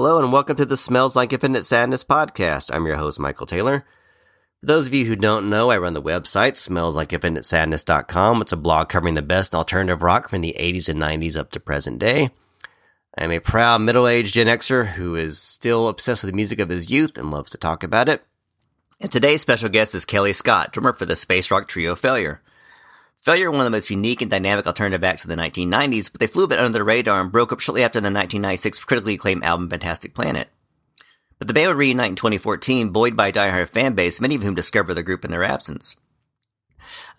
Hello, and welcome to the Smells Like Infinite Sadness podcast. I'm your host, Michael Taylor. For those of you who don't know, I run the website, smells-like-infinite-sadness.com. It's a blog covering the best alternative rock from the 80s and 90s up to present day. I'm a proud middle-aged Gen Xer who is still obsessed with the music of his youth and loves to talk about it. And today's special guest is Kellii Scott, drummer for the space rock trio Failure. Failure, one of the most unique and dynamic alternative acts of the 1990s, but they flew a bit under the radar and broke up shortly after the 1996 critically acclaimed album Fantastic Planet. But the band would reunite in 2014, buoyed by a diehard fan base, many of whom discovered the group in their absence.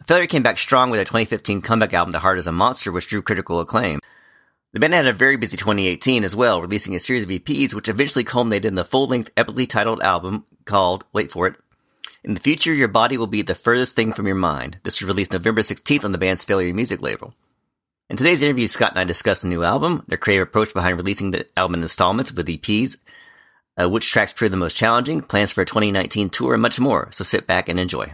Failure came back strong with their 2015 comeback album The Heart is a Monster, which drew critical acclaim. The band had a very busy 2018 as well, releasing a series of EPs, which eventually culminated in the full-length, epically titled album called, wait for it, in the future, your body will be the furthest thing from your mind. This was released November 16th on the band's Failure music label. In today's interview, Scott and I discuss the new album, their creative approach behind releasing the album in installments with EPs, uh, which tracks proved the most challenging, plans for a 2019 tour, and much more. So sit back and enjoy.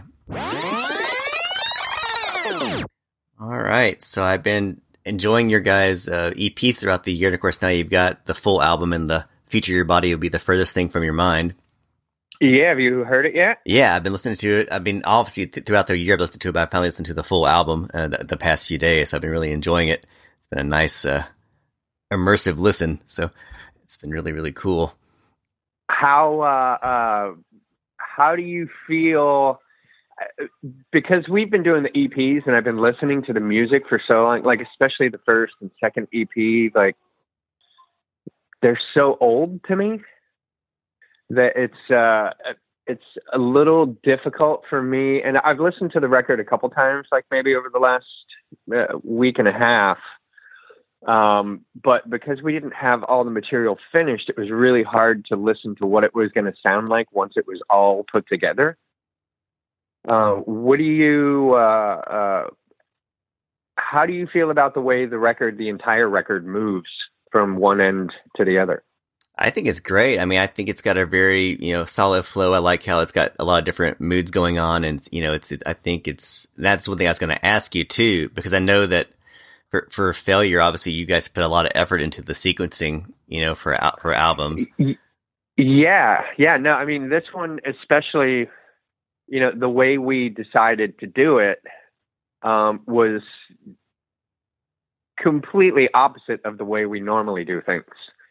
All right. So I've been enjoying your guys' uh, EPs throughout the year. And of course, now you've got the full album and the future your body will be the furthest thing from your mind. Yeah, have you heard it yet? Yeah, I've been listening to it. I've been obviously th- throughout the year I've listened to it, but I finally listened to the full album uh, the, the, past few days. So I've been really enjoying it. It's been a nice, uh, immersive listen. So it's been really, really cool. How uh, uh how do you feel? Uh, because we've been doing the EPs and I've been listening to the music for so long, like especially the first and second EP, like they're so old to me that it's uh, it's a little difficult for me. And I've listened to the record a couple times, like maybe over the last uh, week and a half. Um, but because we didn't have all the material finished, it was really hard to listen to what it was going to sound like once it was all put together. Uh, what do you, uh, uh, how do you feel about the way the record, the entire record moves from one end to the other? I think it's great. I mean, I think it's got a very, you know, solid flow. I like how it's got a lot of different moods going on. And, you know, it's, I think it's, that's one thing I was going to ask you too, because I know that for, for failure, obviously you guys put a lot of effort into the sequencing, you know, for, for albums. Yeah. Yeah. No, I mean, this one, especially, you know, the way we decided to do it, um, was completely opposite of the way we normally do things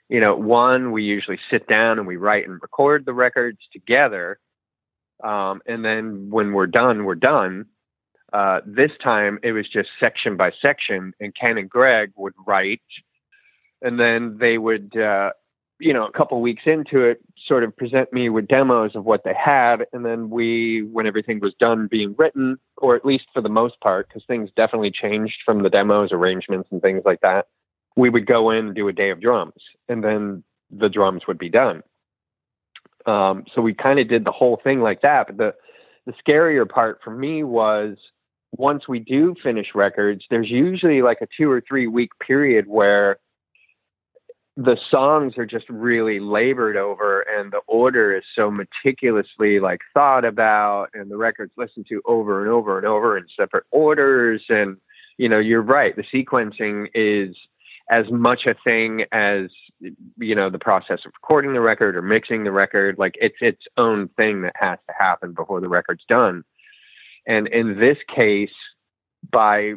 you know, one, we usually sit down and we write and record the records together. Um, and then when we're done, we're done. Uh, this time it was just section by section, and Ken and Greg would write, and then they would, uh, you know, a couple weeks into it, sort of present me with demos of what they had, and then we, when everything was done being written, or at least for the most part, because things definitely changed from the demos, arrangements, and things like that we would go in and do a day of drums, and then the drums would be done. Um, so we kind of did the whole thing like that. But the the scarier part for me was once we do finish records, there's usually like a two or three week period where the songs are just really labored over and the order is so meticulously like thought about and the records listened to over and over and over in separate orders and you know you're right the sequencing is as much a thing as you know the process of recording the record or mixing the record. Like it's its own thing that has to happen before the record's done. And in this case by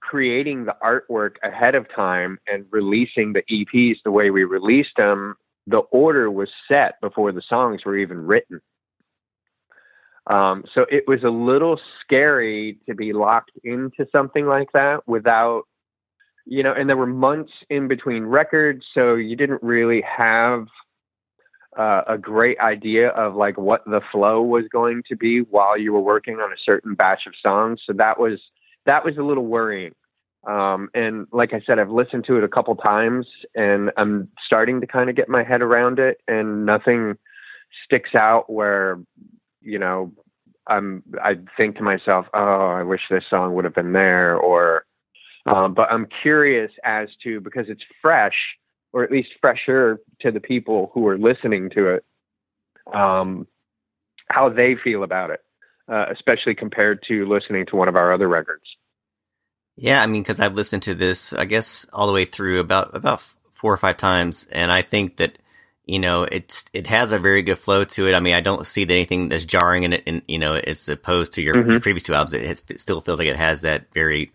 creating the artwork ahead of time and releasing the EPs the way we released them the order was set before the songs were even written. Um, so it was a little scary to be locked into something like that without you know, and there were months in between records, so you didn't really have uh, a great idea of like what the flow was going to be while you were working on a certain batch of songs. So that was that was a little worrying. Um, and like I said, I've listened to it a couple times, and I'm starting to kind of get my head around it, and nothing sticks out where you know I'm I think to myself, oh, I wish this song would have been there, or um, but I'm curious as to because it's fresh, or at least fresher to the people who are listening to it, um, how they feel about it, uh, especially compared to listening to one of our other records. Yeah, I mean, because I've listened to this, I guess, all the way through about about four or five times, and I think that you know, it's it has a very good flow to it. I mean, I don't see anything that's jarring in it, and you know, as opposed to your, Mhm. your previous two albums, it, has, it still feels like it has that very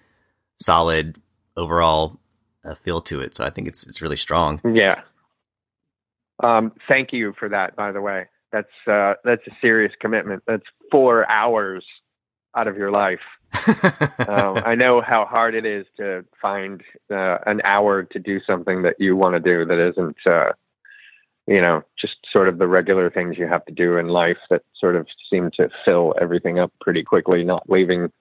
solid overall uh, feel to it. So I think it's it's really strong. Yeah. Um, thank you for that, by the way. That's uh, that's a serious commitment. That's four hours out of your life. Um, I know how hard it is to find uh, an hour to do something that you want to do that isn't, uh, you know, just sort of the regular things you have to do in life that sort of seem to fill everything up pretty quickly, not leaving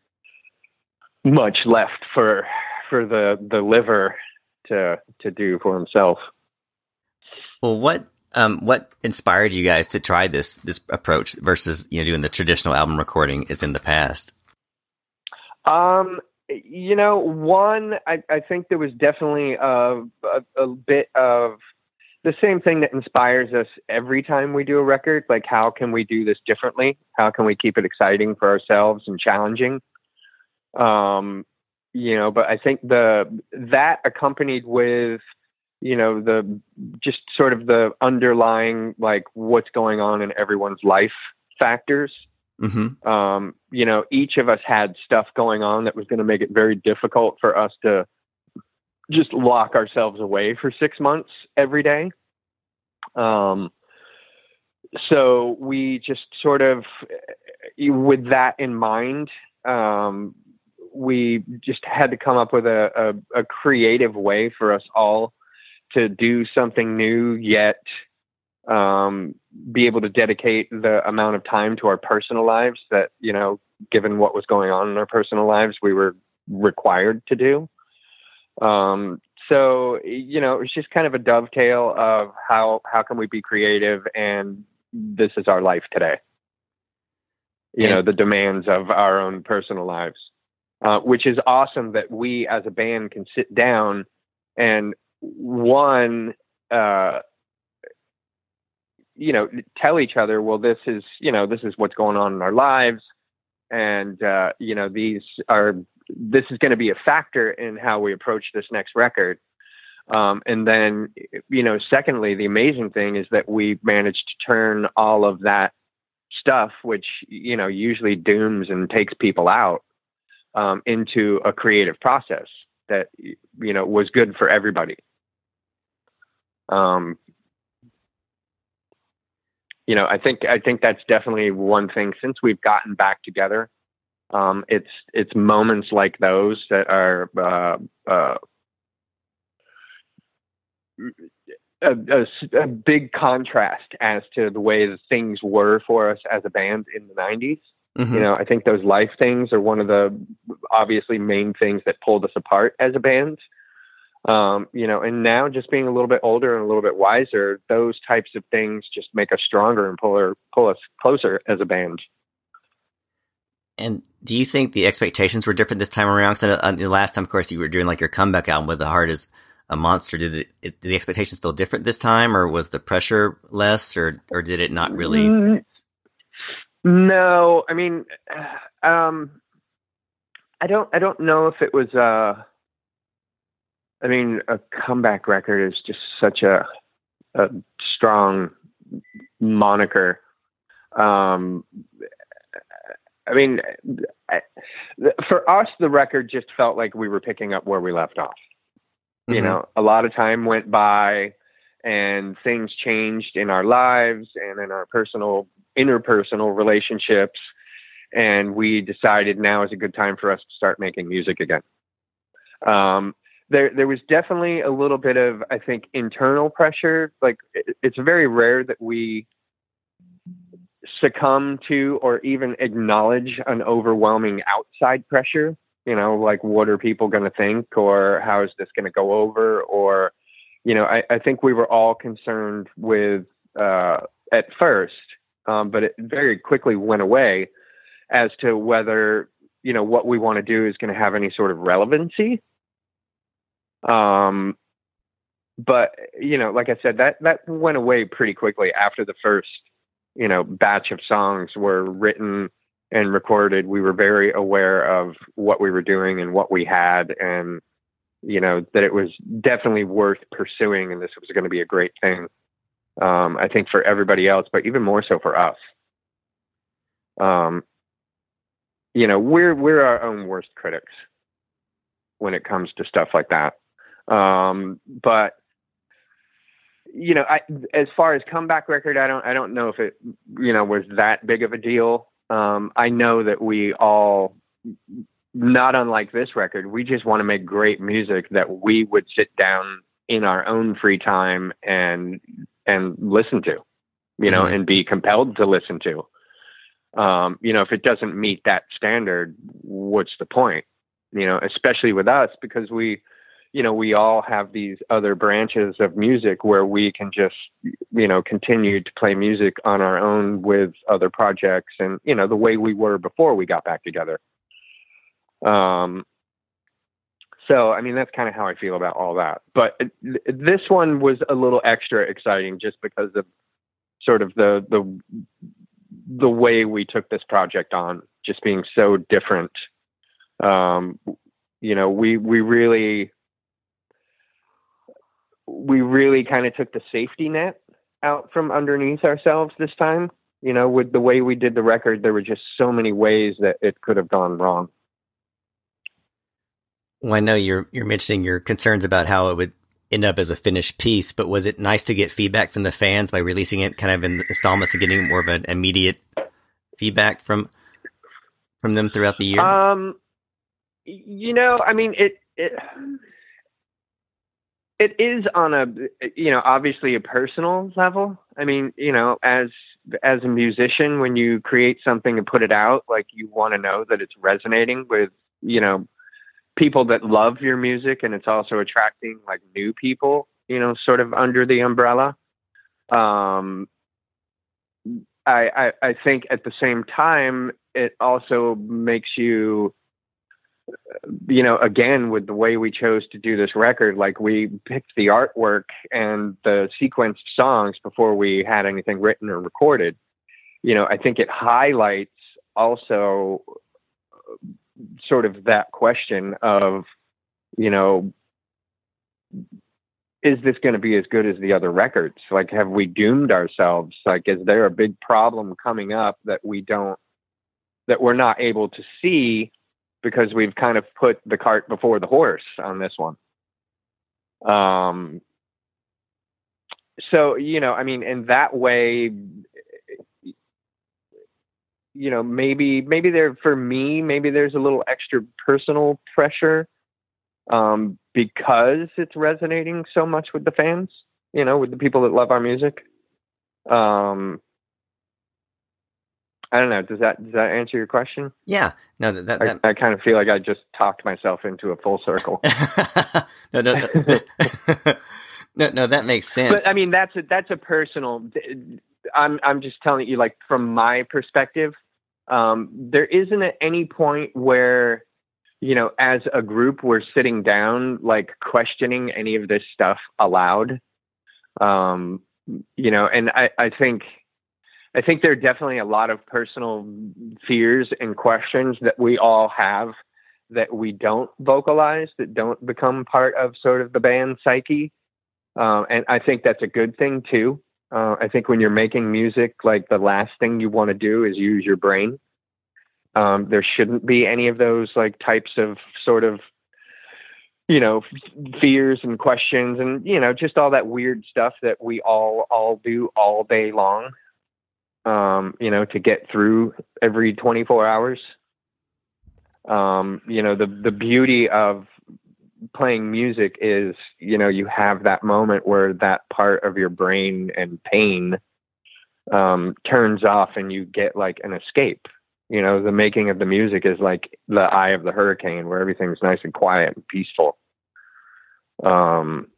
much left for for the the liver to to do for himself. well, what um what inspired you guys to try this this approach versus you know doing the traditional album recording is in the past? Um, you know, one, I, I think there was definitely a, a, a bit of the same thing that inspires us every time we do a record. Like, how can we do this differently? How can we keep it exciting for ourselves and challenging? Um, you know, but I think the that accompanied with you know the just sort of the underlying like what's going on in everyone's life factors hmm um, you know, each of us had stuff going on that was going to make it very difficult for us to just lock ourselves away for six months every day. Um, so we just sort of, with that in mind, um, we just had to come up with a, a, a creative way for us all to do something new yet um, be able to dedicate the amount of time to our personal lives that you know given what was going on in our personal lives we were required to do. Um, so you know it was just kind of a dovetail of how how can we be creative and this is our life today. You know the demands of our own personal lives uh, which is awesome that we as a band can sit down and one uh, you know tell each other well this is you know this is what's going on in our lives. And uh, you know these are this is going to be a factor in how we approach this next record. Um, and then you know secondly the amazing thing is that we managed to turn all of that stuff which you know usually dooms and takes people out um, into a creative process that you know was good for everybody um, you know, I think I think that's definitely one thing. Since we've gotten back together, um, it's it's moments like those that are uh, uh, a, a a big contrast as to the way things were for us as a band in the '90s. Hmm You know, I think those life things are one of the obviously main things that pulled us apart as a band. Um, you know, and now just being a little bit older and a little bit wiser, those types of things just make us stronger and pull her, pull us closer as a band. And do you think the expectations were different this time around? Because uh, the last time, of course, you were doing like your comeback album with the heart is a monster. Did the, it, did the expectations feel different this time, or was the pressure less, or or did it not really? Mm, No, I mean, um, I don't, I don't know if it was. Uh, I mean, a comeback record is just such a, a strong moniker. Um, I mean, I, for us, the record just felt like we were picking up where we left off. You Mhm. know, a lot of time went by and things changed in our lives and in our personal, interpersonal relationships. And we decided now is a good time for us to start making music again. Um, there, there was definitely a little bit of, I think, internal pressure. Like, it, it's very rare that we succumb to or even acknowledge an overwhelming outside pressure you know like what are people going to think or how is this going to go over or you know I, I think we were all concerned with uh, at first um, but it very quickly went away as to whether you know what we want to do is going to have any sort of relevancy. Um but you know like i said that that went away pretty quickly after the first you know batch of songs were written and recorded. We were very aware of what we were doing and what we had and you know that it was definitely worth pursuing and this was going to be a great thing Um, I think for everybody else, but even more so for us. Um, you know, we're we're our own worst critics when it comes to stuff like that. Um, but you know, I, as far as comeback record, I don't I don't know if it you know was that big of a deal. Um, I know that we all, not unlike this record, we just want to make great music that we would sit down in our own free time and and listen to, you know, mm-hmm. and be compelled to listen to. Um, you know, if it doesn't meet that standard, what's the point? You know, especially with us because we, you know, we all have these other branches of music where we can just, you know, continue to play music on our own with other projects and, you know, the way we were before we got back together. Um, so, I mean, that's kind of how I feel about all that. But this one was a little extra exciting just because of sort of the the the way we took this project on, just being so different. Um, you know, we we really we really kind of took the safety net out from underneath ourselves this time. You know, with the way we did the record, there were just so many ways that it could have gone wrong. Well, I know you're you're mentioning your concerns about how it would end up as a finished piece, but was it nice to get feedback from the fans by releasing it kind of in installments and getting more of an immediate feedback from from them throughout the year? Um, you know, I mean it it it is on a you know obviously a personal level. I mean, you know, as as a musician, when you create something and put it out, like you want to know that it's resonating with you know people that love your music and it's also attracting like new people, you know, sort of under the umbrella. Um, I, I, I think at the same time, it also makes you, you know, again, with the way we chose to do this record, like we picked the artwork and the sequenced songs before we had anything written or recorded. You know, I think it highlights also sort of that question of, you know, is this going to be as good as the other records? Like, have we doomed ourselves? Like, is there a big problem coming up that we don't, that we're not able to see because we've kind of put the cart before the horse on this one? Um, so, you know, I mean, in that way, you know maybe maybe there for me maybe there's a little extra personal pressure um, because it's resonating so much with the fans you know with the people that love our music um, I don't know. Does that does that answer your question? Yeah. No, that, that, that... I, I, kind of feel like I just talked myself into a full circle. no, no, no, no, no, that makes sense. But I mean, that's a that's a personal. I'm I'm just telling you, like from my perspective, um, there isn't at any point where you know as a group we're sitting down like questioning any of this stuff aloud. Um, you know and I, I think i think there are definitely a lot of personal fears and questions that we all have that we don't vocalize that don't become part of sort of the band psyche. Um, and i think that's a good thing too uh, I think when you're making music, like the last thing you want to do is use your brain. Um, there shouldn't be any of those like types of sort of, you know, f- fears and questions and you know just all that weird stuff that we all all do all day long. Um, you know, to get through every 24 hours. Um, you know, the the beauty of playing music is you know you have that moment where that part of your brain and pain um, turns off and you get like an escape. You know the making of the music is like the eye of the hurricane where everything's nice and quiet and peaceful. Um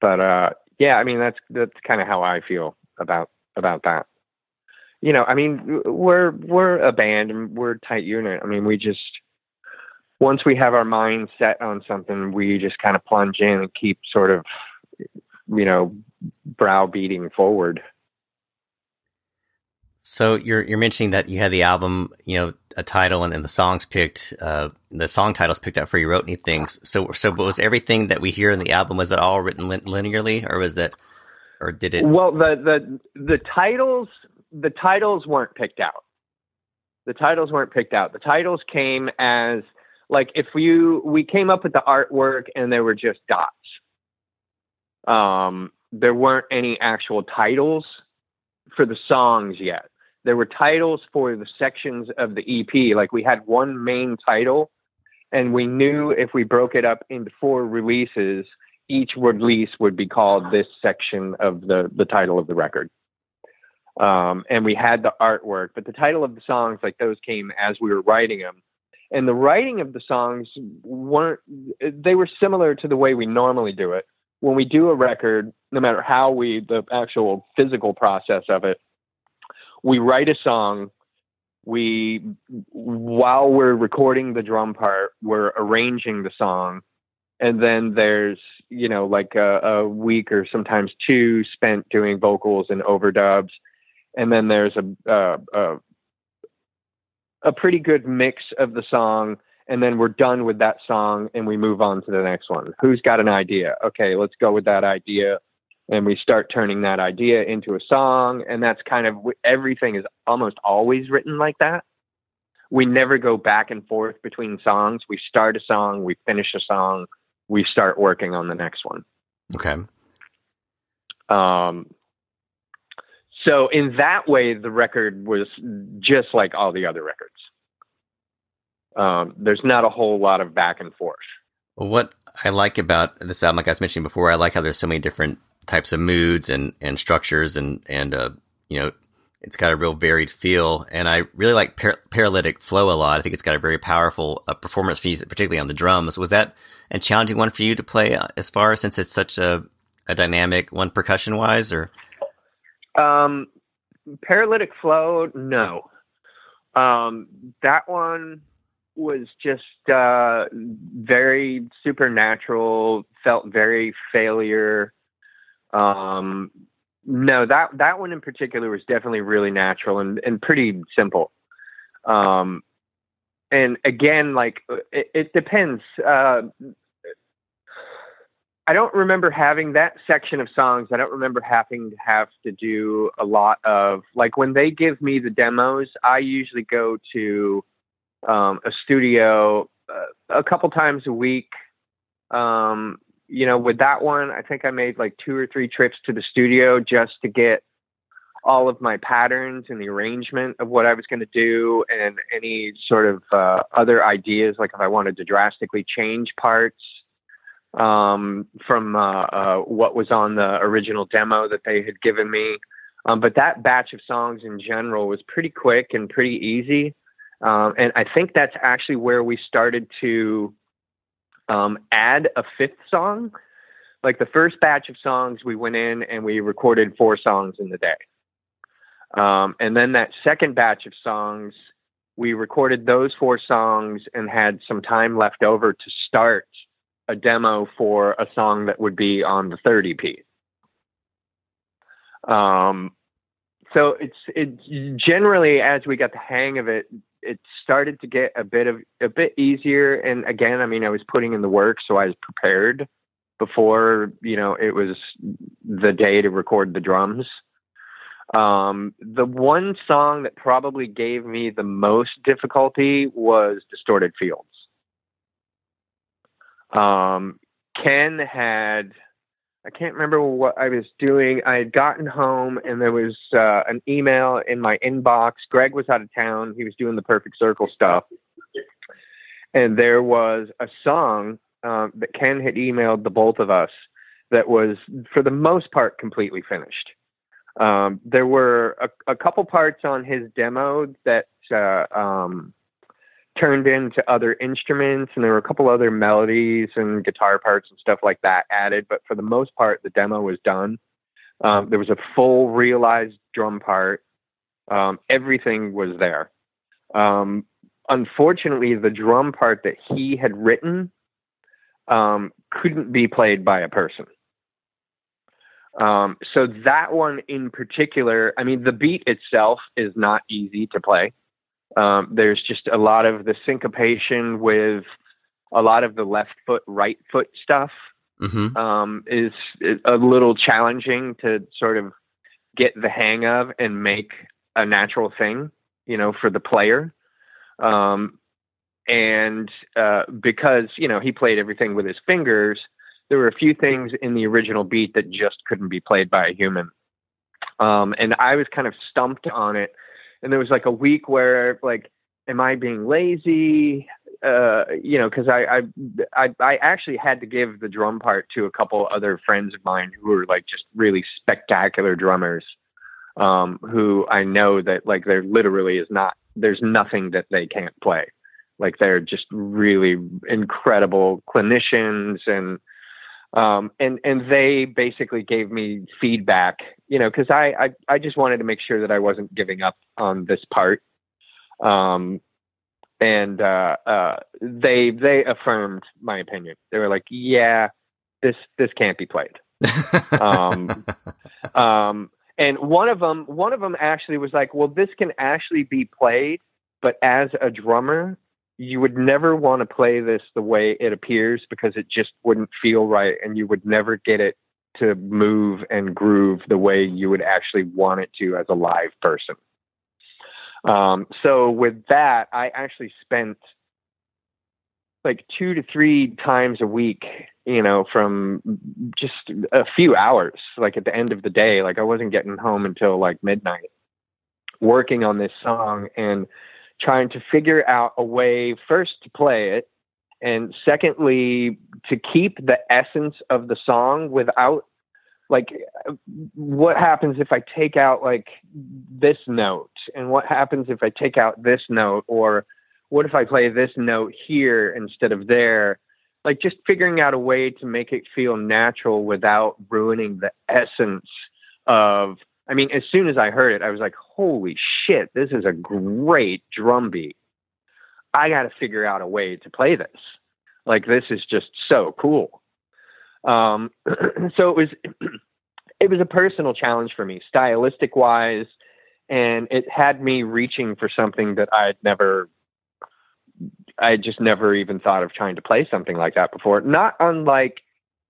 but uh yeah i mean that's that's kind of how i feel about about that. You know i mean we're we're a band and we're a tight unit. I mean we just once we have our mind set on something, we just kind of plunge in and keep sort of, you know, browbeating forward. So you're you're mentioning that you had the album, you know, a title and then the songs picked, uh, the song titles picked out for you. Wrote anything? So so was everything that we hear in the album was it all written lin- linearly, or was that, or did it? Well, the the the titles the titles weren't picked out. The titles weren't picked out. The titles came as like if you we came up with the artwork and there were just dots. Um, there weren't any actual titles for the songs yet there were titles for the sections of the EP. Like we had one main title, and we knew if we broke it up into four releases, each release would be called this section of the the title of the record. Um, and we had the artwork, but the title of the songs, like those, came as we were writing them. And the writing of the songs weren't, they were similar to the way we normally do it. When we do a record, no matter how we, the actual physical process of it, we write a song. We while we're recording the drum part we're arranging the song. And then there's you know like a, a, week or sometimes two spent doing vocals and overdubs. And then there's a, a a, a pretty good mix of the song and then we're done with that song and we move on to the next one. Who's got an idea? Okay let's go with that idea and we start turning that idea into a song and that's kind of everything is almost always written like that. We never go back and forth between songs. We start a song we finish a song we start working on the next one. Okay. Um so in that way the record was just like all the other records. Um, there's not a whole lot of back and forth. Well, what I like about this album, like I was mentioning before, I like how there's so many different types of moods and and structures and and uh, you know it's got a real varied feel. And i really like par- paralytic flow a lot. I think it's got a very powerful uh, performance for you particularly on the drums. Was that a challenging one for you to play uh, as far since it's such a, a dynamic one percussion wise or um paralytic flow no um that one was just uh very supernatural felt very failure um, no, that that one in particular was definitely really natural and and pretty simple. Um, and again, like it, it depends. Uh, I don't remember having that section of songs. I don't remember having to have to do a lot of like when they give me the demos. I usually go to um, a studio uh, a couple times a week um, you know, with that one, I think I made like two or three trips to the studio just to get all of my patterns and the arrangement of what I was going to do and any sort of uh, other ideas, like if I wanted to drastically change parts um, from uh, uh, what was on the original demo that they had given me. Um, but that batch of songs in general was pretty quick and pretty easy. Um, and I think that's actually where we started to um, add a fifth song. Like the first batch of songs, we went in and we recorded four songs in the day. Um, and then that second batch of songs, we recorded those four songs and had some time left over to start a demo for a song that would be on the 30 piece. Um, so it's it generally as we got the hang of it, it started to get a bit of a bit easier. And again, I mean, I was putting in the work, so I was prepared before you know it was the day to record the drums. Um, the one song that probably gave me the most difficulty was Distorted Fields. Um, Ken had I can't remember what I was doing. I had gotten home and there was uh, an email in my inbox. Greg was out of town. He was doing the Perfect Circle stuff. And there was a song um, that Ken had emailed the both of us that was, for the most part, completely finished. Um, there were a, a, couple parts on his demo that uh, um, turned into other instruments and there were a couple other melodies and guitar parts and stuff like that added but for the most part the demo was done. Um, there was a full realized drum part. Um, everything was there. Um, unfortunately the drum part that he had written um, couldn't be played by a person. Um, so that one in particular, I mean, the beat itself is not easy to play. Um, there's just a lot of the syncopation with a lot of the left foot, right foot stuff Mm-hmm. um, is, is a little challenging to sort of get the hang of and make a natural thing, you know, for the player. Um, and uh, because you know he played everything with his fingers, there were a few things in the original beat that just couldn't be played by a human. Um, and I was kind of stumped on it. And there was like a week where like, am I being lazy? Uh, you know, because I, I I I actually had to give the drum part to a couple other friends of mine who are like just really spectacular drummers. Um, who I know that like there literally is not there's nothing that they can't play. Like they're just really incredible clinicians and um, and and they basically gave me feedback, you know, because I, I I just wanted to make sure that I wasn't giving up on this part. Um, and uh, uh, they they affirmed my opinion. They were like, "Yeah, this this can't be played." um, um, and one of them one of them actually was like, "Well, this can actually be played, but as a drummer, you would never want to play this the way it appears because it just wouldn't feel right, and you would never get it to move and groove the way you would actually want it to as a live person." Um, so with that, I actually spent like two to three times a week, you know, from just a few hours, like at the end of the day, like I wasn't getting home until like midnight working on this song and trying to figure out a way first to play it and secondly to keep the essence of the song without like what happens if i take out like this note? And what happens if i take out this note? Or what if i play this note here instead of there? Like just figuring out a way to make it feel natural without ruining the essence of i mean as soon as i heard it i was like holy shit this is a great drum beat i got to figure out a way to play this like this is just so cool um, so it was it was a personal challenge for me, stylistic wise, and it had me reaching for something that I'd never, I just never even thought of trying to play something like that before. Not unlike,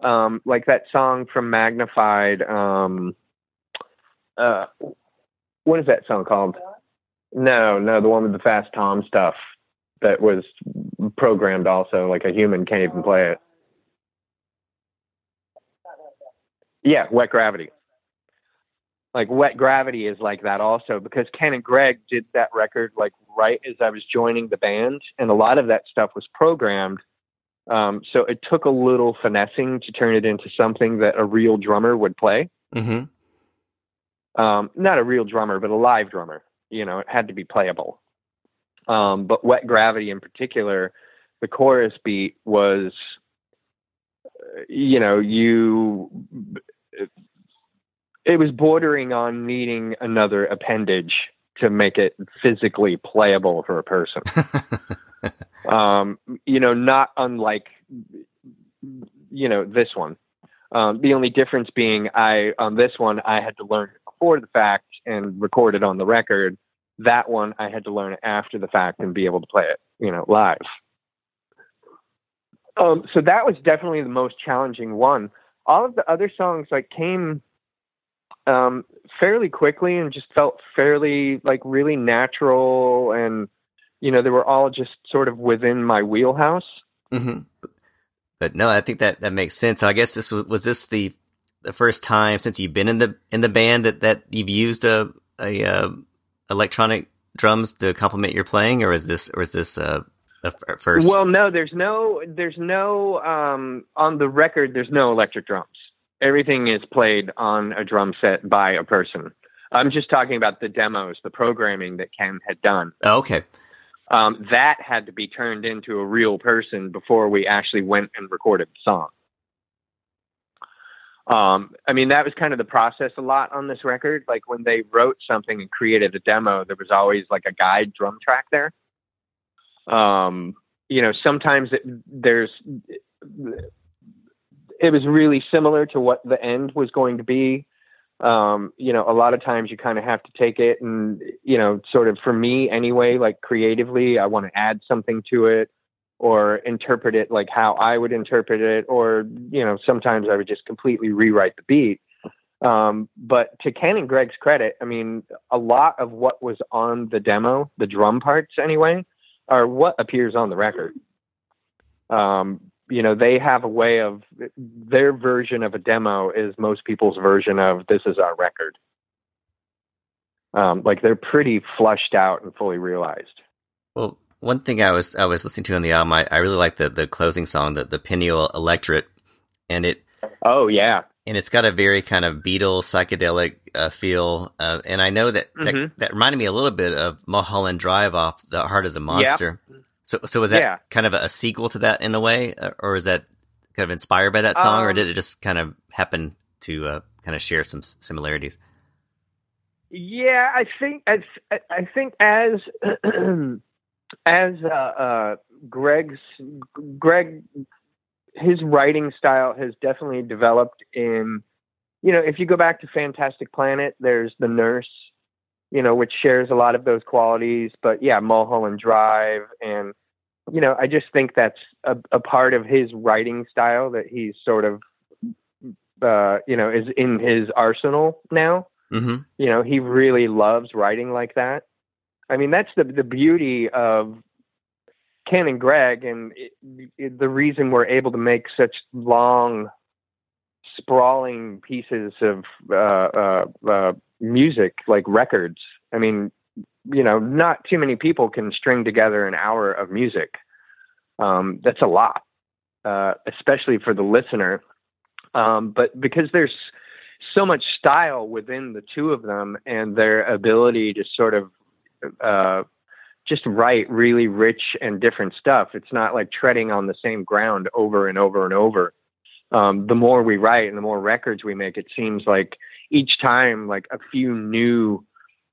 um, like that song from Magnified. Um, uh, what is that song called? No, no, the one with the fast tom stuff that was programmed also. Like a human can't even play it. Yeah, Wet Gravity. Like Wet Gravity is like that also because Ken and Greg did that record like right as I was joining the band, and a lot of that stuff was programmed. Um, so it took a little finessing to turn it into something that a real drummer would play. Mm-hmm. Um, not a real drummer, but a live drummer. You know, it had to be playable. Um, but Wet Gravity in particular, the chorus beat was, uh, you know, you it was bordering on needing another appendage to make it physically playable for a person. um, you know, not unlike, you know, this one. Um, the only difference being, I on this one I had to learn before the fact and record it on the record. That one I had to learn after the fact and be able to play it, you know, live. Um, so that was definitely the most challenging one. All of the other songs like came um, fairly quickly and just felt fairly like really natural and you know they were all just sort of within my wheelhouse Mm-hmm. But no, I think that that makes sense. I guess this was was this the the first time since you've been in the in the band that that you've used a a uh, electronic drums to complement your playing, or is this or is this uh, f- first? well no there's no there's no um, on the record there's no electric drums everything is played on a drum set by a person i'm just talking about the demos the programming that ken had done Oh, okay. um, that had to be turned into a real person before we actually went and recorded the song. Um, I mean, that was kind of the process a lot on this record. Like when they wrote something and created a demo, there was always like a guide drum track there. Um, you know, sometimes it, there's, it was really similar to what the end was going to be. Um, you know, a lot of times you kind of have to take it and, you know, sort of for me anyway, like creatively, I want to add something to it or interpret it like how I would interpret it, or, you know, sometimes I would just completely rewrite the beat. Um, but to Ken and Greg's credit, I mean, a lot of what was on the demo, the drum parts anyway, are what appears on the record. Um, you know, they have a way of their version of a demo is most people's version of this is our record. Um, like they're pretty flushed out and fully realized. Well, one thing I was I was listening to on the album, I, I really like the the closing song, the the Pineal Electorate, and it. Oh yeah, and it's got a very kind of Beatles psychedelic uh, feel, uh, and I know that, mm-hmm. that, that reminded me a little bit of Mulholland Drive off "The Heart Is a Monster." Yep. So, so was that yeah. kind of a, a, sequel to that in a way, or is that kind of inspired by that song, um, or did it just kind of happen to uh, kind of share some similarities? Yeah, I think as I think as as uh, uh, Greg's Greg his writing style has definitely developed in you know if you go back to Fantastic Planet there's the nurse you know which shares a lot of those qualities but yeah Mulholland Drive and you know I just think that's a, a part of his writing style that he's sort of uh, you know is in his arsenal now mm-hmm. you know he really loves writing like that I mean, that's the the beauty of Ken and Greg, and it, it, the reason we're able to make such long, sprawling pieces of uh, uh, uh, music like records. I mean, you know, not too many people can string together an hour of music. Um, that's a lot, uh, especially for the listener. Um, but because there's so much style within the two of them and their ability to sort of uh, just write really rich and different stuff. It's not like treading on the same ground over and over and over. Um, the more we write and the more records we make, it seems like each time, like a few new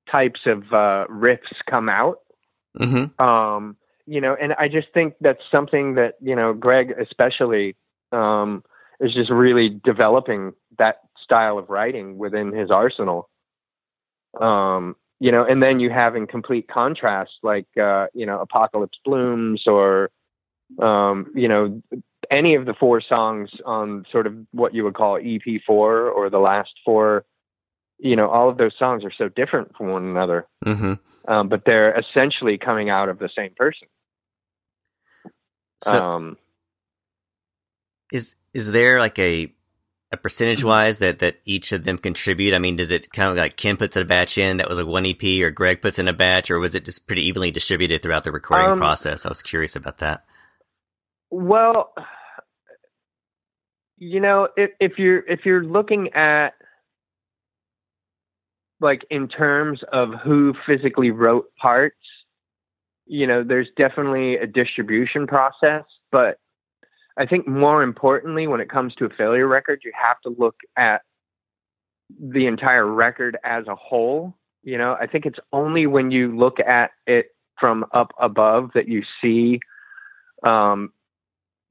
types of uh, riffs come out. Mm-hmm. Um, you know, and I just think that's something that you know, Greg especially um, is just really developing that style of writing within his arsenal. Um, you know, and then you have in complete contrast, like, uh, you know, Apocalypse Blooms or, um, you know, any of the four songs on sort of what you would call EP4 or the last four, you know, all of those songs are so different from one another, mm-hmm. um, but they're essentially coming out of the same person. So, um, is is there like a a percentage wise that that each of them contribute? I mean, does it kind of like Ken puts a batch in that was like one EP, or Greg puts in a batch, or was it just pretty evenly distributed throughout the recording um, process? I was curious about that. Well, you know, if, if you're if you're looking at like in terms of who physically wrote parts, you know, there's definitely a distribution process, but I think more importantly, when it comes to a failure record, you have to look at the entire record as a whole. You know, I think it's only when you look at it from up above that you see um,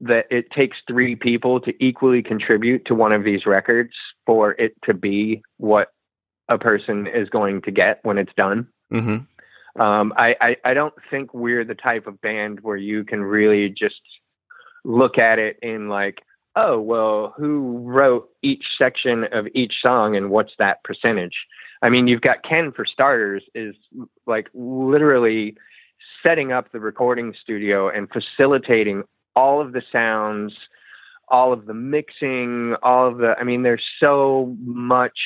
that it takes three people to equally contribute to one of these records for it to be what a person is going to get when it's done. Mm-hmm. Um, I, I, I don't think we're the type of band where you can really just look at it in like, oh, well, who wrote each section of each song and what's that percentage? I mean, you've got Ken for starters is like literally setting up the recording studio and facilitating all of the sounds, all of the mixing, all of the, I mean, there's so much.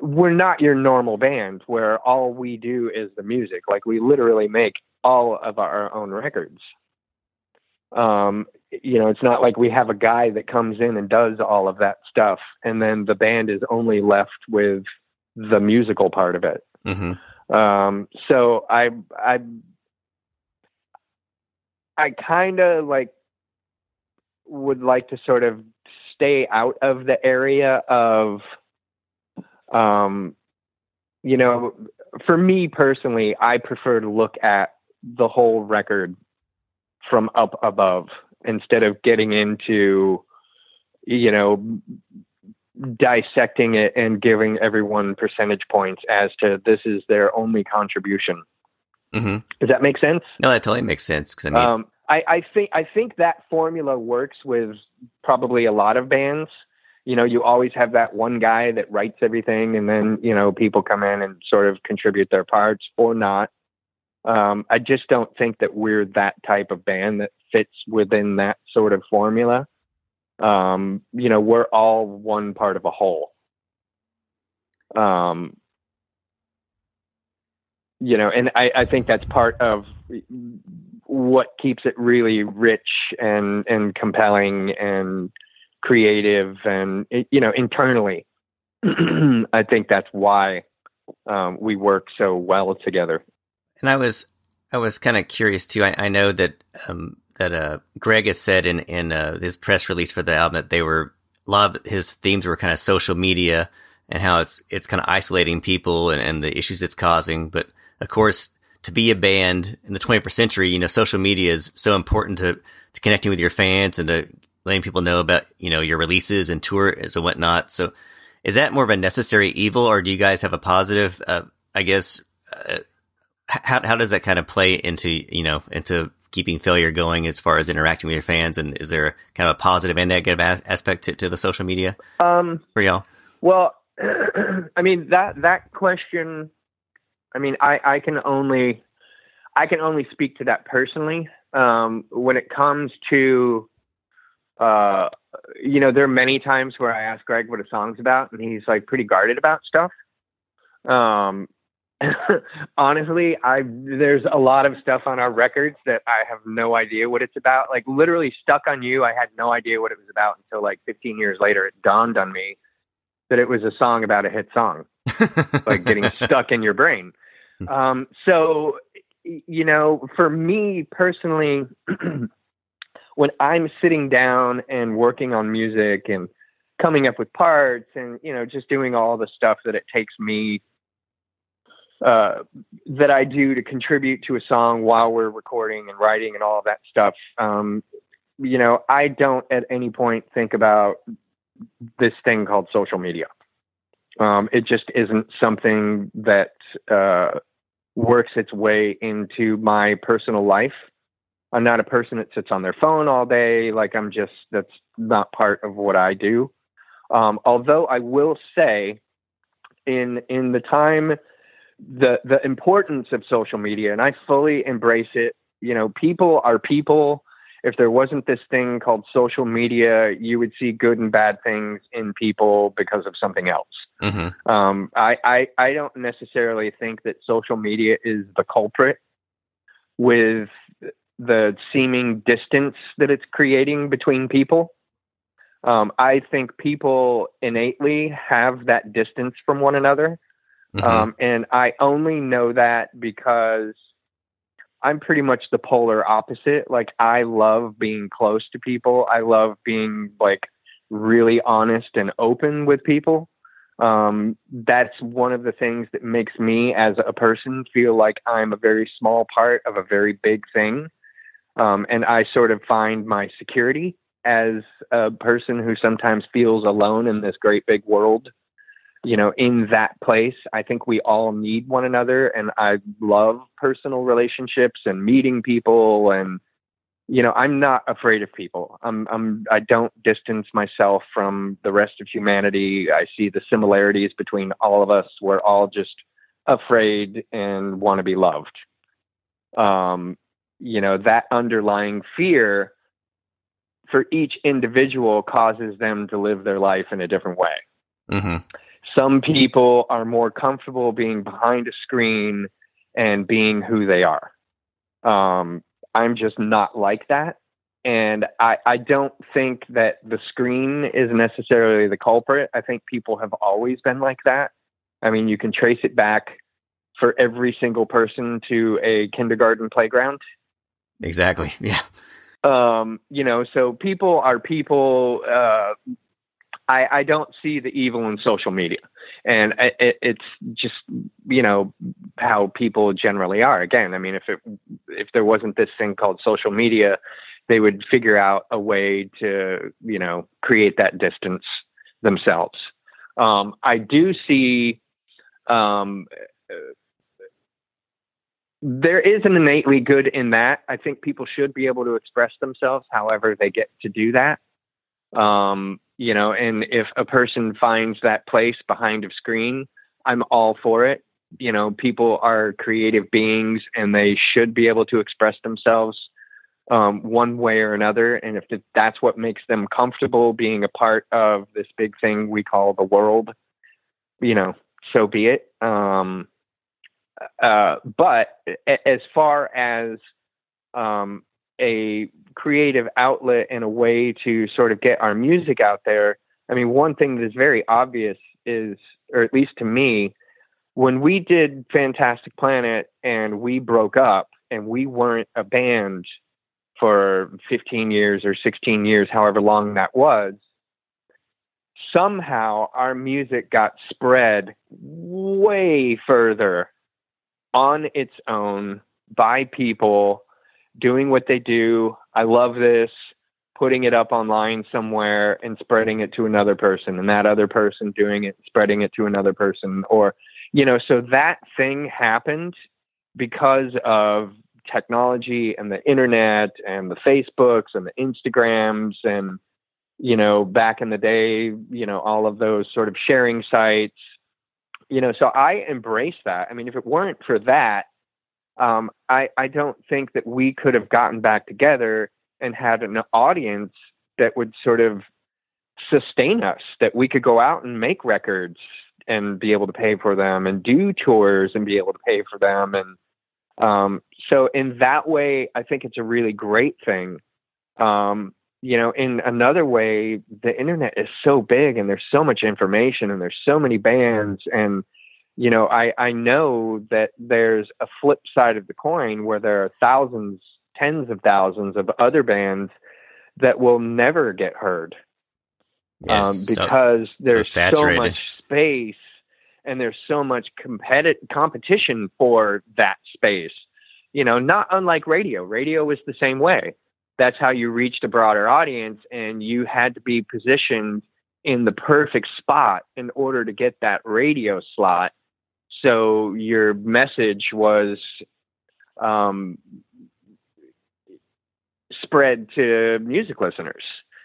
We're not your normal band where all we do is the music. Like, we literally make all of our own records. Um, you know, it's not like we have a guy that comes in and does all of that stuff, and then the band is only left with the musical part of it. Mm-hmm. Um, so I, I, I kind of like would like to sort of stay out of the area of, um, you know, for me personally, I prefer to look at the whole record from up above instead of getting into you know, dissecting it and giving everyone percentage points as to this is their only contribution. Mm-hmm. Does that make sense? No, that totally makes sense. Because I mean, Um, I, I think I think that formula works with probably a lot of bands. You know, you always have that one guy that writes everything, and then you know people come in and sort of contribute their parts or not. Um, I just don't think that we're that type of band that fits within that sort of formula. Um, you know, we're all one part of a whole. Um, you know, and I, I think that's part of what keeps it really rich and and compelling and creative and you know internally. I think that's why um, we work so well together. And I was I was kind of curious too. I, I know that um, that uh, Greg has said in in uh, his press release for the album that they were a lot of his themes were kind of social media and how it's it's kind of isolating people and, and the issues it's causing. But of course, to be a band in the 21st century, you know, social media is so important to, to connecting with your fans and to letting people know about you know your releases and tours and whatnot. So, is that more of a necessary evil, or do you guys have a positive? Uh, I guess. How how does that kind of play into you know into keeping failure going as far as interacting with your fans and is there kind of a positive and negative as- aspect to, to the social media Um, for y'all Well, I mean that that question. I mean, I I can only I can only speak to that personally. Um, when it comes to, uh, you know, there are many times where I ask Greg what a song's about, and he's like pretty guarded about stuff. Um, honestly, I there's a lot of stuff on our records that I have no idea what it's about. Like literally, stuck on you, I had no idea what it was about until like 15 years later. It dawned on me that it was a song about a hit song, like getting stuck in your brain. Um, so, you know, for me personally, when I'm sitting down and working on music and coming up with parts and, you know, just doing all the stuff that it takes me, uh, that I do to contribute to a song while we're recording and writing and all that stuff, um, you know, I don't at any point think about this thing called social media. Um, it just isn't something that uh, works its way into my personal life. I'm not a person that sits on their phone all day. Like I'm just that's not part of what I do. Um, although I will say, in in the time, the the importance of social media, and I fully embrace it. You know, people are people if there wasn't this thing called social media, you would see good and bad things in people because of something else. mm-hmm. Um, I, I, I don't necessarily think that social media is the culprit with the seeming distance that it's creating between people. Um, I think people innately have that distance from one another. Mm-hmm. Um, and I only know that because I'm pretty much the polar opposite. Like I love being close to people. I love being like really honest and open with people. Um, that's one of the things that makes me as a person feel like I'm a very small part of a very big thing. Um, and I sort of find my security as a person who sometimes feels alone in this great big world you know, in that place. I think we all need one another. And I love personal relationships and meeting people. And, you know, I'm not afraid of people. I'm, I'm, I don't distance myself from the rest of humanity. I see the similarities between all of us. We're all just afraid and want to be loved. Um, you know, that underlying fear for each individual causes them to live their life in a different way. Mm-hmm. Some people are more comfortable being behind a screen and being who they are. Um, I'm just not like that. And I, I don't think that the screen is necessarily the culprit. I think people have always been like that. I mean, you can trace it back for every single person to a kindergarten playground. Exactly. Yeah. Um, you know, so people are people. Uh, I, I don't see the evil in social media, and it, it's just you know how people generally are. Again, I mean, if it if there wasn't this thing called social media, they would figure out a way to you know create that distance themselves. Um, I do see um, there is an innately good in that. I think people should be able to express themselves however they get to do that. Um, you know, and if a person finds that place behind a screen, I'm all for it. You know, people are creative beings and they should be able to express themselves um, one way or another. And if that's what makes them comfortable being a part of this big thing we call the world, you know, so be it. Um, uh, but as far as um, a creative outlet and a way to sort of get our music out there, I mean, one thing that is very obvious is, or at least to me, when we did Fantastic Planet and we broke up and we weren't a band for 15 years or 16 years, however long that was, somehow our music got spread way further on its own by people doing what they do. I love this, putting it up online somewhere and spreading it to another person, and that other person doing it, spreading it to another person. Or, you know, so that thing happened because of technology and the internet and the Facebooks and the Instagrams and, you know, back in the day, you know, all of those sort of sharing sites you know, so I embrace that. I mean, if it weren't for that, um, I, I don't think that we could have gotten back together and had an audience that would sort of sustain us, that we could go out and make records and be able to pay for them and do tours and be able to pay for them. And um, so, in that way, I think it's a really great thing. Um, you know, in another way, the internet is so big and there's so much information and there's so many bands. And, you know, I, I know that there's a flip side of the coin where there are thousands, tens of thousands of other bands that will never get heard yeah, um, because so, there's so, so much space and there's so much competi- competition for that space. You know, not unlike radio. Radio is the same way that's how you reached a broader audience and you had to be positioned in the perfect spot in order to get that radio slot so your message was um, spread to music listeners.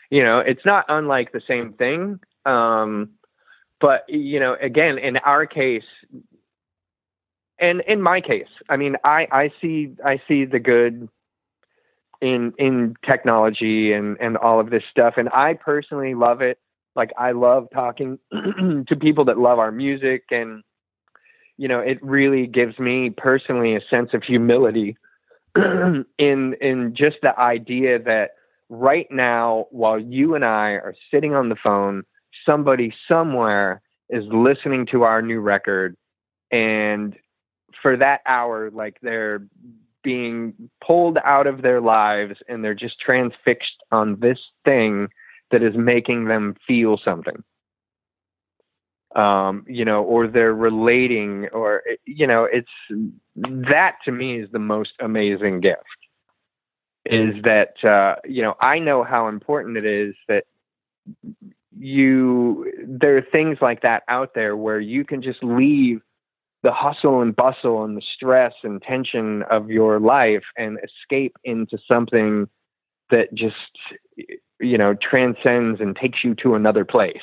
You know it's not unlike the same thing um, but you know again in our case and in my case i mean i i see i see the good in in technology and and all of this stuff and I personally love it. Like I love talking to people that love our music and you know it really gives me personally a sense of humility in in just the idea that right now while you and I are sitting on the phone somebody somewhere is listening to our new record. And for that hour like they're being pulled out of their lives and they're just transfixed on this thing that is making them feel something um, you know, or they're relating, or you know, it's that to me is the most amazing gift. Is that uh, you know I know how important it is that you there are things like that out there where you can just leave the hustle and bustle and the stress and tension of your life and escape into something that just you know transcends and takes you to another place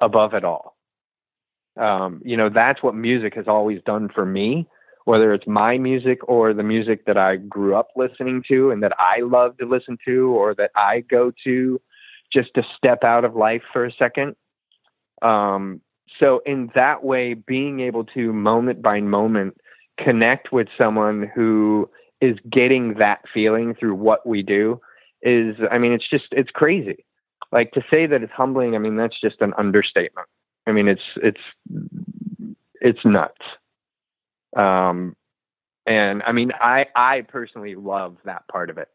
above it all um, you know that's what music has always done for me whether it's my music or the music that i grew up listening to and that i love to listen to or that i go to just to step out of life for a second. Um, so in that way being able to moment by moment connect with someone who is getting that feeling through what we do is i mean it's just it's crazy. Like to say that it's humbling i mean that's just an understatement i mean it's it's it's nuts um and i mean i i personally love that part of it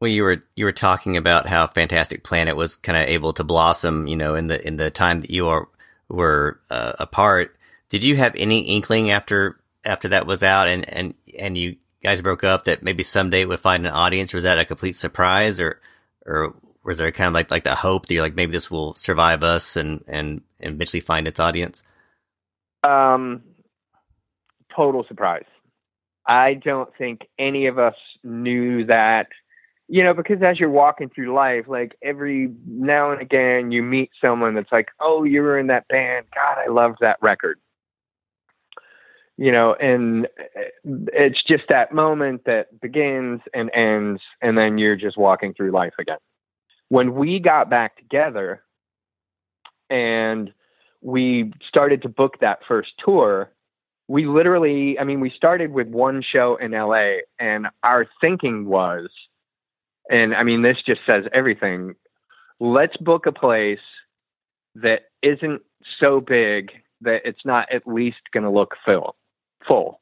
well you were you were talking about how fantastic planet was kind of able to blossom you know in the in the time that you are were uh, apart. Did you have any inkling after after that was out and and and you guys broke up that maybe someday it would find an audience? Or was that a complete surprise, or or was there kind of like like the hope that you're like maybe this will survive us and and, eventually find its audience? Um, total surprise. I don't think any of us knew that, you know, because as you're walking through life, like every now and again, you meet someone that's like, oh, you were in that band. God, I loved that record. You know, and it's just that moment that begins and ends, and then you're just walking through life again. When we got back together and we started to book that first tour, we literally, I mean, we started with one show in LA, and our thinking was, and I mean, this just says everything. Let's book a place that isn't so big that it's not at least going to look full. Full.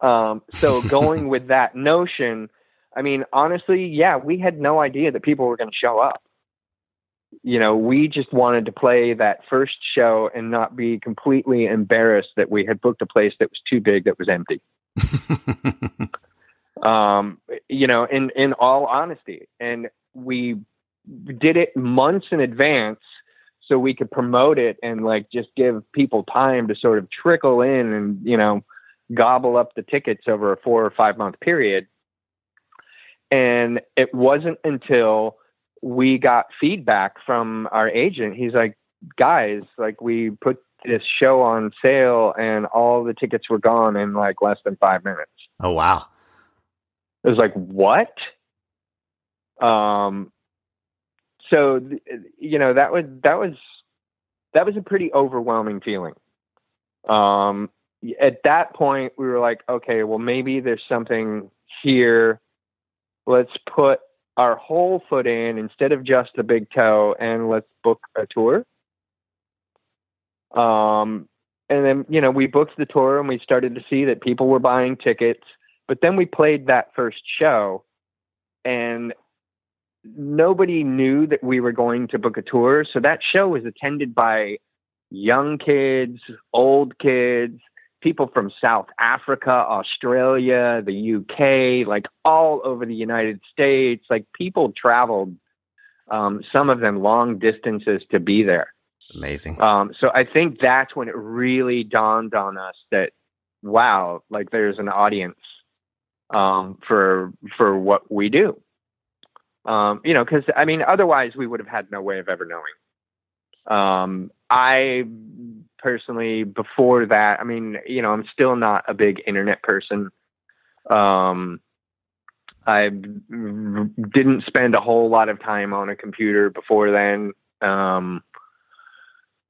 Um, so going with that notion, I mean, honestly, yeah, we had no idea that people were going to show up you know, we just wanted to play that first show and not be completely embarrassed that we had booked a place that was too big that was empty. um, you know, in in all honesty, and we did it months in advance so we could promote it and like just give people time to sort of trickle in and you know gobble up the tickets over a four or five month period. And it wasn't until we got feedback from our agent. He's like, guys, like we put this show on sale and all the tickets were gone in like less than five minutes. Oh wow. It was like, what? Um so you know, that was that was that was a pretty overwhelming feeling. Um at that point we were like, okay, well maybe there's something here. Let's put our whole foot in instead of just the big toe and let's book a tour. Um, and then, you know, we booked the tour and we started to see that people were buying tickets. But then we played that first show and nobody knew that we were going to book a tour. So that show was attended by young kids, old kids, people from South Africa, Australia, the UK, like all over the United States. Like people traveled, um, some of them long distances to be there. Amazing. Um, so I think that's when it really dawned on us that wow, like there's an audience um, for for what we do. Um, you know, because I mean, otherwise we would have had no way of ever knowing. Um, I personally before that i mean you know i'm still not a big internet person. Um i didn't spend a whole lot of time on a computer before then. Um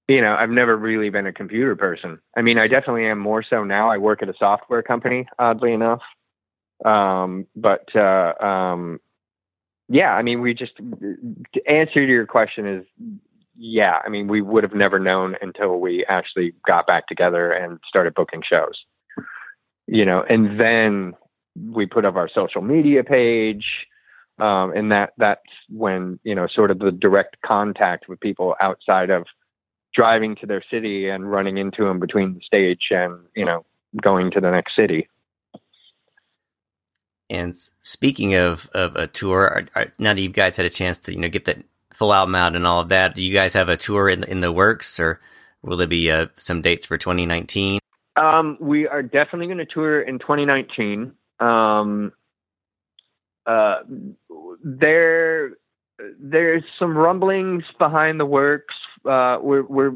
you know i've never really been a computer person. I mean i definitely am more so now. I work at a software company oddly enough. Um but uh um yeah i mean we just answer to your question is yeah, I mean, we would have never known until we actually got back together and started booking shows. You know, and then we put up our social media page, um, and that that's when you know sort of the direct contact with people outside of driving to their city and running into them between the stage and you know going to the next city. And speaking of of a tour, now that you guys had a chance to you know get that full album out and all of that. Do you guys have a tour in in the works, or will there be uh, some dates for 2019? Um, we are definitely going to tour in 2019. Um, uh, there, there's some rumblings behind the works. Uh, we're we're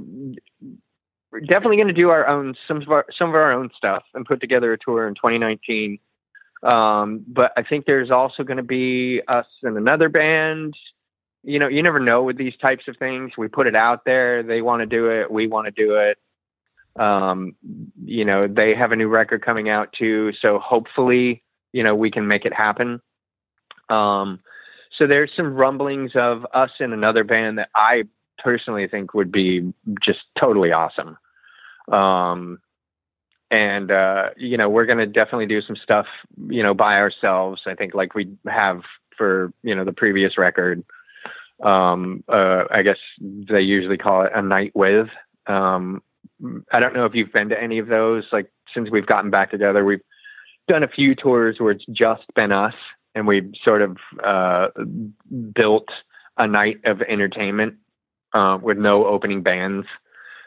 we're definitely going to do our own some of our some of our own stuff and put together a tour in 2019. Um, but I think there's also going to be us and another band you know, you never know with these types of things. We put it out there. They want to do it. We want to do it. Um, you know, they have a new record coming out too. So hopefully, you know, we can make it happen. Um, so there's some rumblings of us in another band that I personally think would be just totally awesome. Um, and, uh, you know, we're going to definitely do some stuff, you know, by ourselves. I think like we have for, you know, the previous record um, uh, I guess they usually call it a night with. Um, I don't know if you've been to any of those. Like since we've gotten back together, we've done a few tours where it's just been us. and we've sort of uh, built a night of entertainment uh, with no opening bands.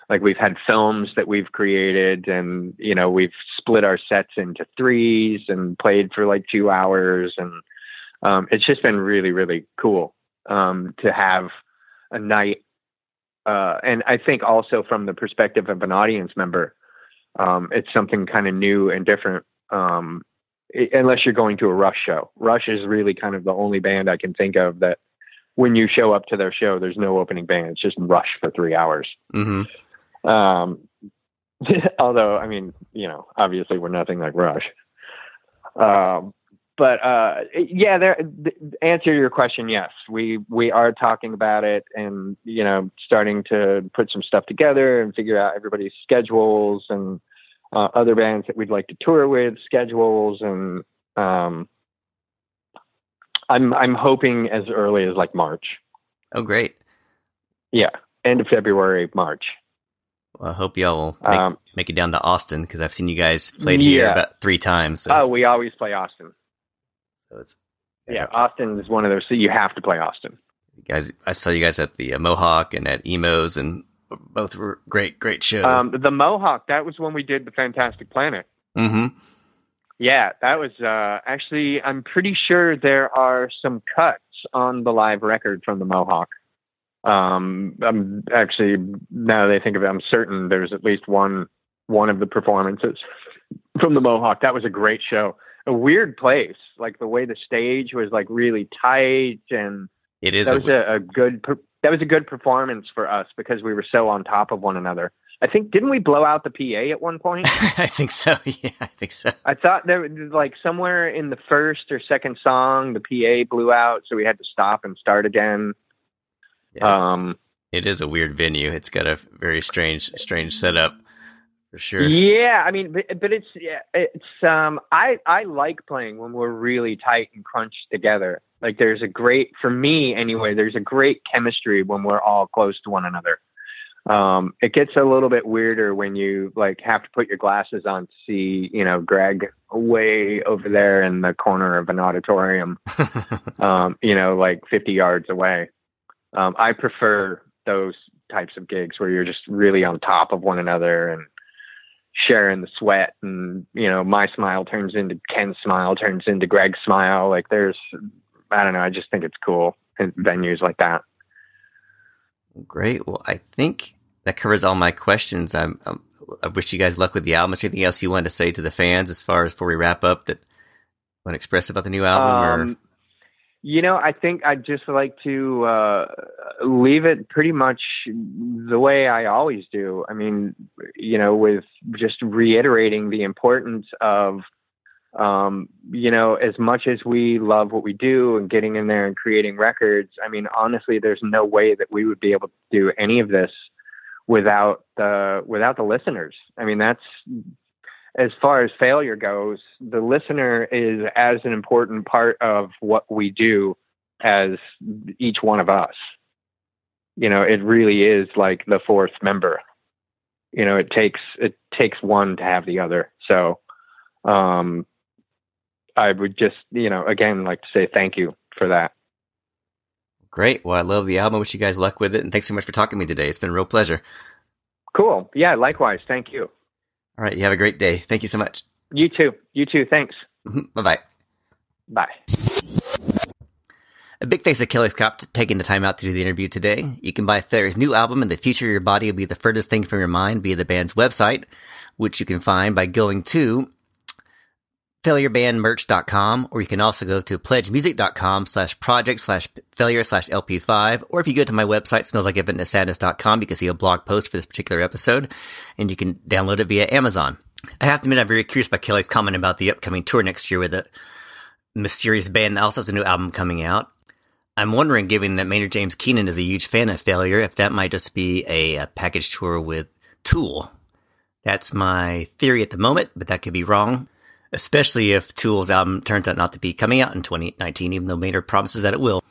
Like we've had films that we've created, and you know we've split our sets into threes and played for like two hours, and um, it's just been really really cool um, to have a night. Uh, and I think also from the perspective of an audience member, um, it's something kind of new and different. Um, unless you're going to a Rush show, Rush is really kind of the only band I can think of that when you show up to their show, there's no opening band. It's just Rush for three hours. Mm-hmm. Um, although, I mean, you know, obviously we're nothing like Rush. Um, but uh, yeah, there. answer your question, yes, we we are talking about it, and you know, starting to put some stuff together and figure out everybody's schedules and uh, other bands that we'd like to tour with, schedules, and um, I'm I'm hoping as early as like March. Oh, great! Yeah, end of February, March. Well, I hope y'all will make, um, make it down to Austin because I've seen you guys played yeah. here about three times. So. Oh, we always play Austin. So it's yeah, Austin is one of those. So you have to play Austin. You guys, I saw you guys at the uh, Mohawk and at Emo's, and both were great, great shows. Um, the Mohawk, that was when we did the Fantastic Planet. Mm-hmm. Yeah, that was uh, actually. I'm pretty sure there are some cuts on the live record from the Mohawk. Um, I'm actually now that I think of it, I'm certain there's at least one one of the performances from the Mohawk. That was a great show. A weird place, like the way the stage was like really tight, and it is that was a, a good that was a good performance for us because we were so on top of one another. I think didn't we blow out the PA at one point? I think so. Yeah, I think so. I thought there was like somewhere in the first or second song the PA blew out, so we had to stop and start again. Yeah. Um, it is a weird venue. It's got a very strange, strange setup for sure. Yeah, I mean, but, but it's it's um I I like playing when we're really tight and crunched together. Like there's a great for me anyway. There's a great chemistry when we're all close to one another. Um, it gets a little bit weirder when you like have to put your glasses on to see, you know, Greg way over there in the corner of an auditorium, um, you know, like 50 yards away. Um, I prefer those types of gigs where you're just really on top of one another and sharing the sweat and, you know, my smile turns into Ken's smile turns into Greg's smile. Like there's, I don't know. I just think it's cool in venues like that. Great. Well, I think that covers all my questions. I'm, I'm, i wish you guys luck with the album. Is there anything else you want to say to the fans as far as before we wrap up that want to express about the new album? Um, you know, I think I'd just like to uh, leave it pretty much the way I always do. I mean, you know, with just reiterating the importance of um, you know, as much as we love what we do and getting in there and creating records, I mean, honestly, there's no way that we would be able to do any of this without the without the listeners. I mean, that's as far as failure goes. The listener is as an important part of what we do as each one of us. You know, it really is like the fourth member. You know, it takes it takes one to have the other. So, um, I would just, you know, again, like to say thank you for that. Great. Well, I love the album. I wish you guys luck with it. And thanks so much for talking to me today. It's been a real pleasure. Cool. Yeah, likewise. Thank you. All right. You have a great day. Thank you so much. You too. You too. Thanks. Mm-hmm. Bye bye. Bye. A big thanks to Kellii Scott taking the time out to do the interview today. You can buy Fairy's new album, and the future of your body will be the furthest thing from your mind via the band's website, which you can find by going to failurebandmerch.com, or you can also go to pledgemusic.com slash project slash failure slash LP5, or if you go to my website, smellslikeinfinitesadness.com, you can see a blog post for this particular episode, and you can download it via Amazon. I have to admit, I'm very curious about Kellii's comment about the upcoming tour next year with a mysterious band that also has a new album coming out. I'm wondering, given that Maynard James Keenan is a huge fan of Failure, if that might just be a, a package tour with Tool. That's my theory at the moment, but that could be wrong especially if Tool's album turns out not to be coming out in 2019, even though Maynard promises that it will.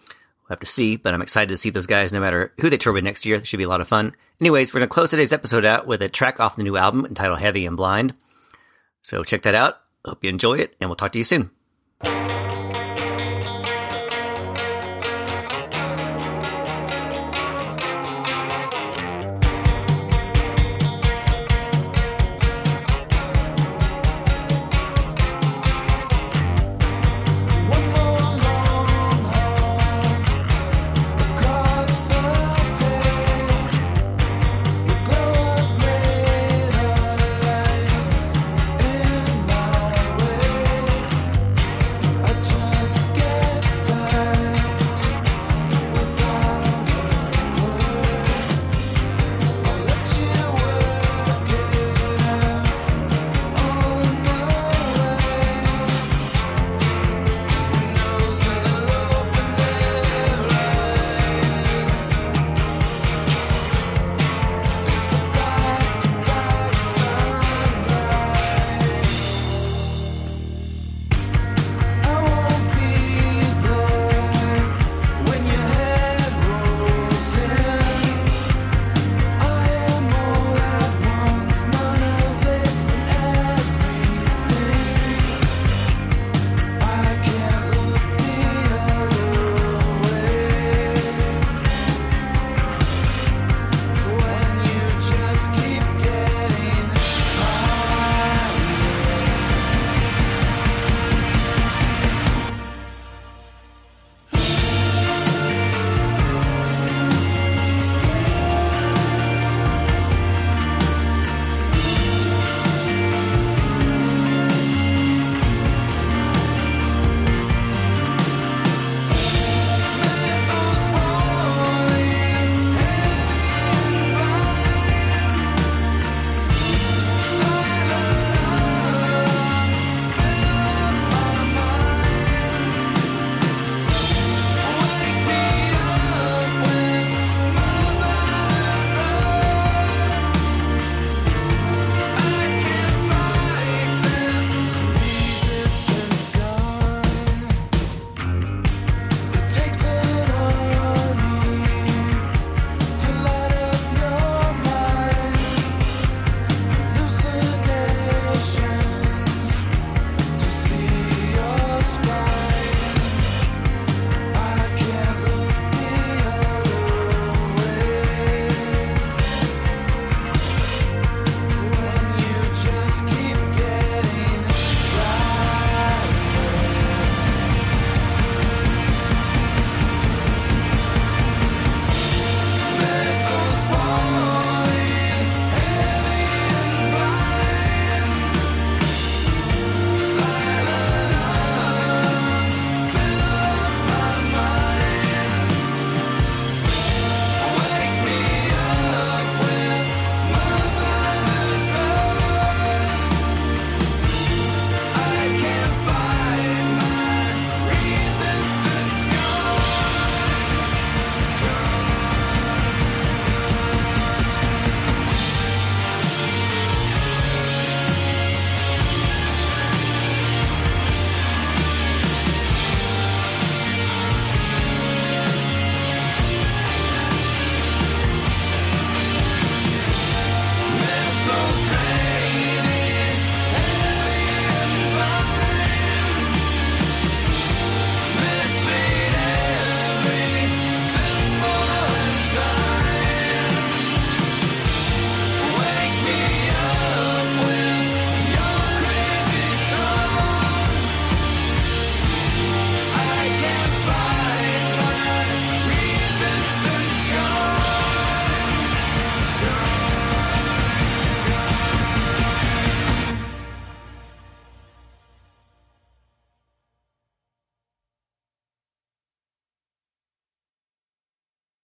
We'll have to see, but I'm excited to see those guys no matter who they tour with next year. It should be a lot of fun. Anyways, we're going to close today's episode out with a track off the new album entitled Heavy and Blind. So check that out. Hope you enjoy it, and we'll talk to you soon.